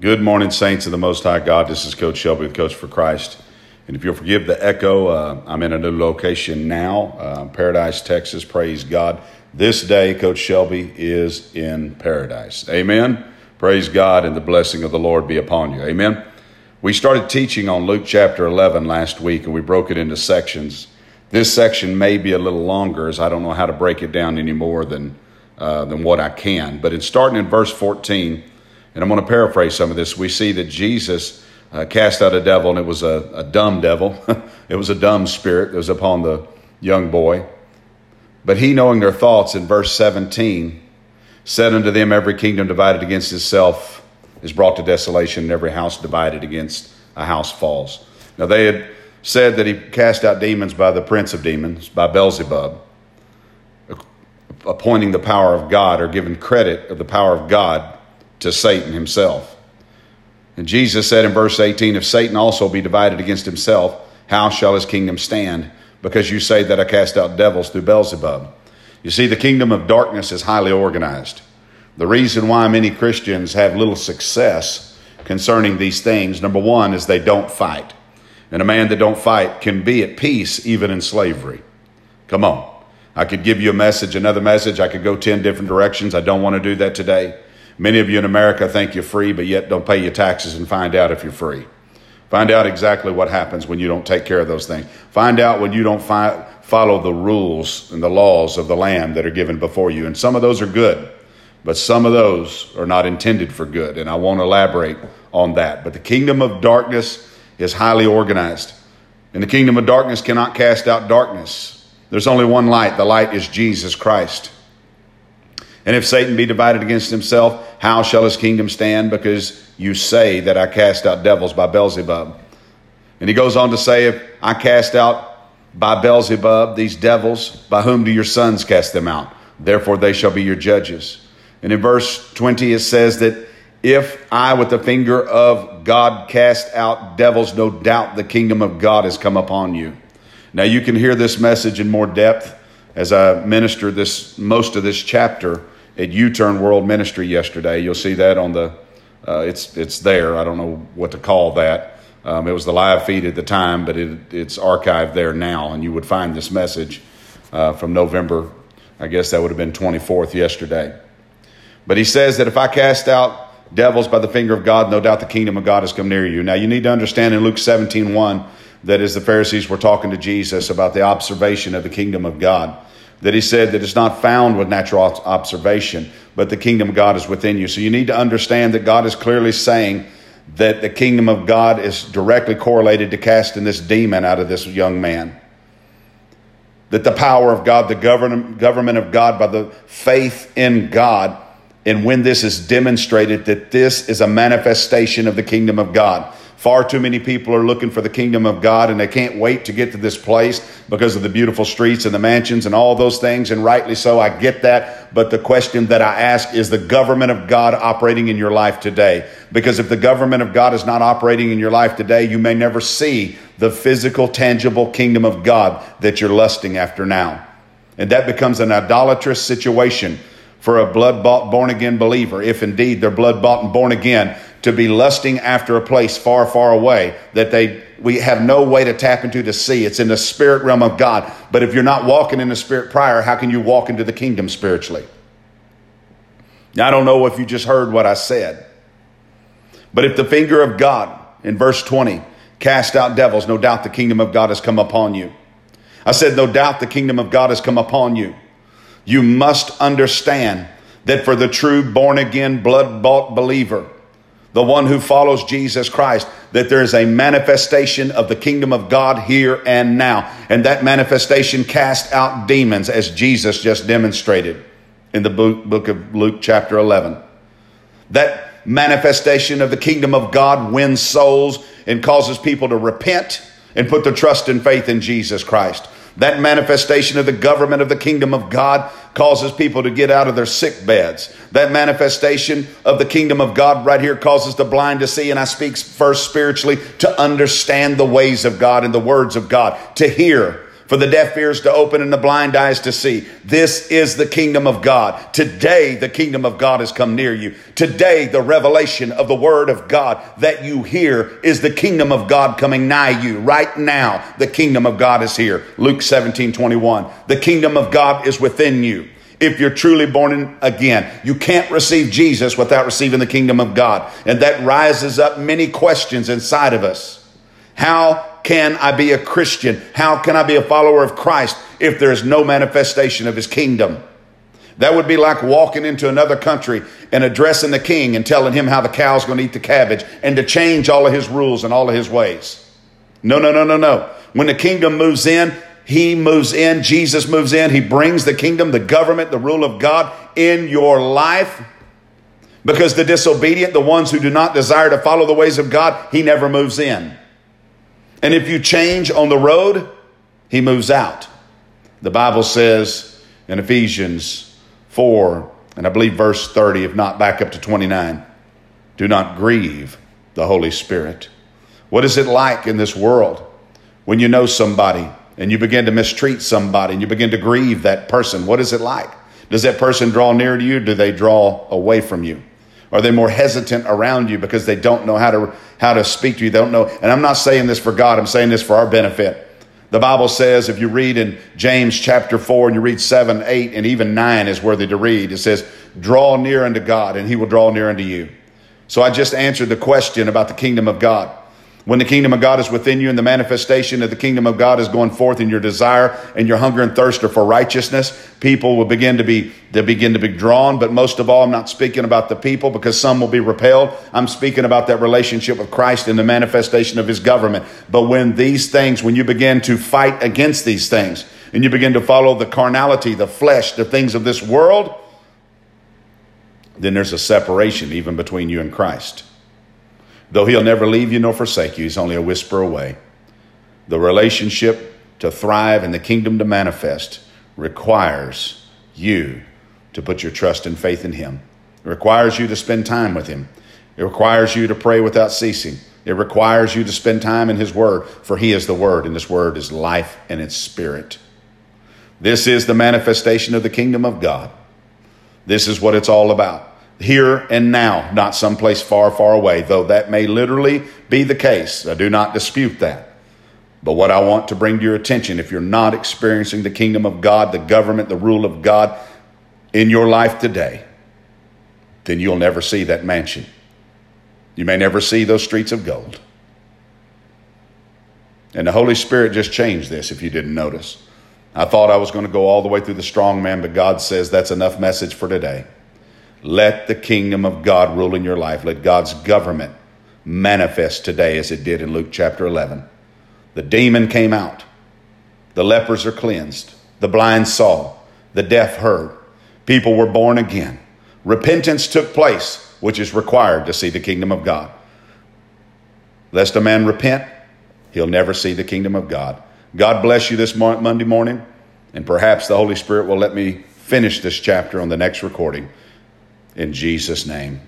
Good morning, saints of the Most High God. This is Coach Shelby with Coach for Christ. And if you'll forgive the echo, uh, I'm in a new location now, uh, Paradise, Texas. Praise God. This day, Coach Shelby is in paradise. Amen. Praise God, and the blessing of the Lord be upon you. Amen. We started teaching on Luke chapter 11 last week, and we broke it into sections. This section may be a little longer, as I don't know how to break it down any more than, uh, than what I can. But in starting in verse 14, and I'm going to paraphrase some of this. We see that Jesus uh, cast out a devil, and it was a, a dumb devil. it was a dumb spirit that was upon the young boy. But he, knowing their thoughts, in verse 17, said unto them, Every kingdom divided against itself is brought to desolation, and every house divided against a house falls. Now, they had said that he cast out demons by the prince of demons, by Beelzebub, appointing the power of God or giving credit of the power of God to Satan himself. And Jesus said in verse 18, If Satan also be divided against himself, how shall his kingdom stand? Because you say that I cast out devils through Beelzebub. You see, the kingdom of darkness is highly organized. The reason why many Christians have little success concerning these things, number one, is they don't fight. And a man that don't fight can be at peace even in slavery. Come on. I could give you a message, another message. I could go 10 different directions. I don't want to do that today. Many of you in America think you're free, but yet don't pay your taxes and find out if you're free. Find out exactly what happens when you don't take care of those things. Find out when you don't fi- follow the rules and the laws of the land that are given before you. And some of those are good, but some of those are not intended for good. And I won't elaborate on that. But the kingdom of darkness is highly organized. And the kingdom of darkness cannot cast out darkness. There's only one light. The light is Jesus Christ. And if Satan be divided against himself, how shall his kingdom stand? Because you say that I cast out devils by Beelzebub. And he goes on to say, If I cast out by Beelzebub these devils, by whom do your sons cast them out? Therefore they shall be your judges. And in verse 20 it says that if I with the finger of God cast out devils, no doubt the kingdom of God has come upon you. Now you can hear this message in more depth as I minister this most of this chapter at U-Turn World Ministry yesterday. You'll see that on the uh, it's it's there. I don't know what to call that. Um, it was the live feed at the time, but it, it's archived there now, and you would find this message uh, from November. I guess that would have been 24th yesterday. But he says that if I cast out devils by the finger of God, no doubt the kingdom of God has come near you. Now you need to understand in Luke 17, 1, that as the Pharisees were talking to Jesus about the observation of the kingdom of God, that he said that it's not found with natural observation, but the kingdom of God is within you. So you need to understand that God is clearly saying that the kingdom of God is directly correlated to casting this demon out of this young man. That the power of God, the government of God, by the faith in God, and when this is demonstrated, that this is a manifestation of the kingdom of God. Far too many people are looking for the kingdom of God and they can't wait to get to this place because of the beautiful streets and the mansions and all those things. And rightly so, I get that. But the question that I ask is the government of God operating in your life today? Because if the government of God is not operating in your life today, you may never see the physical, tangible kingdom of God that you're lusting after now. And that becomes an idolatrous situation for a blood bought, born again believer, if indeed they're blood bought and born again to be lusting after a place far, far away that they we have no way to tap into to see. It's in the spirit realm of God. But if you're not walking in the spirit prior, how can you walk into the kingdom spiritually? Now, I don't know if you just heard what I said. But if the finger of God in verse 20 cast out devils, no doubt the kingdom of God has come upon you. I said, no doubt the kingdom of God has come upon you. You must understand that for the true born again, blood bought believer, the one who follows Jesus Christ, that there is a manifestation of the kingdom of God here and now. And that manifestation cast out demons as Jesus just demonstrated in the book of Luke, chapter 11. That manifestation of the kingdom of God wins souls and causes people to repent and put their trust and faith in Jesus Christ. That manifestation of the government of the kingdom of God causes people to get out of their sick beds. That manifestation of the kingdom of God right here causes the blind to see. And I speak first spiritually to understand the ways of God and the words of God, to hear for the deaf ears to open and the blind eyes to see. This is the kingdom of God. Today, the kingdom of God has come near you. Today, the revelation of the word of God that you hear is the kingdom of God coming nigh you. Right now, the kingdom of God is here. Luke 17 21. The kingdom of God is within you if you're truly born again. You can't receive Jesus without receiving the kingdom of God. And that rises up many questions inside of us. How can I be a Christian? How can I be a follower of Christ if there's no manifestation of his kingdom? That would be like walking into another country and addressing the king and telling him how the cow's going to eat the cabbage and to change all of his rules and all of his ways. No, no, no, no, no. When the kingdom moves in, he moves in, Jesus moves in, he brings the kingdom, the government, the rule of God in your life. Because the disobedient, the ones who do not desire to follow the ways of God, he never moves in. And if you change on the road, he moves out. The Bible says in Ephesians 4, and I believe verse 30, if not back up to 29, do not grieve the Holy Spirit. What is it like in this world when you know somebody and you begin to mistreat somebody and you begin to grieve that person? What is it like? Does that person draw near to you? Do they draw away from you? Are they more hesitant around you because they don't know how to how to speak to you? They don't know. And I'm not saying this for God. I'm saying this for our benefit. The Bible says, if you read in James chapter 4 and you read 7, 8, and even 9 is worthy to read, it says, Draw near unto God, and he will draw near unto you. So I just answered the question about the kingdom of God. When the kingdom of God is within you and the manifestation of the kingdom of God is going forth in your desire and your hunger and thirst for righteousness, people will begin to be to begin to be drawn. But most of all, I'm not speaking about the people because some will be repelled. I'm speaking about that relationship with Christ and the manifestation of his government. But when these things, when you begin to fight against these things and you begin to follow the carnality, the flesh, the things of this world, then there's a separation even between you and Christ. Though he'll never leave you nor forsake you, he's only a whisper away. The relationship to thrive and the kingdom to manifest requires you to put your trust and faith in him. It requires you to spend time with him. It requires you to pray without ceasing. It requires you to spend time in his word, for he is the word, and this word is life and its spirit. This is the manifestation of the kingdom of God. This is what it's all about here and now, not someplace far, far away, though that may literally be the case. I do not dispute that. But what I want to bring to your attention, if you're not experiencing the kingdom of God, the government, the rule of God in your life today, then you'll never see that mansion. You may never see those streets of gold. And the Holy Spirit just changed this if you didn't notice. I thought I was going to go all the way through the strong man, but God says that's enough message for today. Let the kingdom of God rule in your life. Let God's government manifest today as it did in Luke chapter 11. The demon came out. The lepers are cleansed. The blind saw. The deaf heard. People were born again. Repentance took place, which is required to see the kingdom of God. Lest a man repent, he'll never see the kingdom of God. God bless you this Monday morning, and perhaps the Holy Spirit will let me finish this chapter on the next recording. In Jesus' name.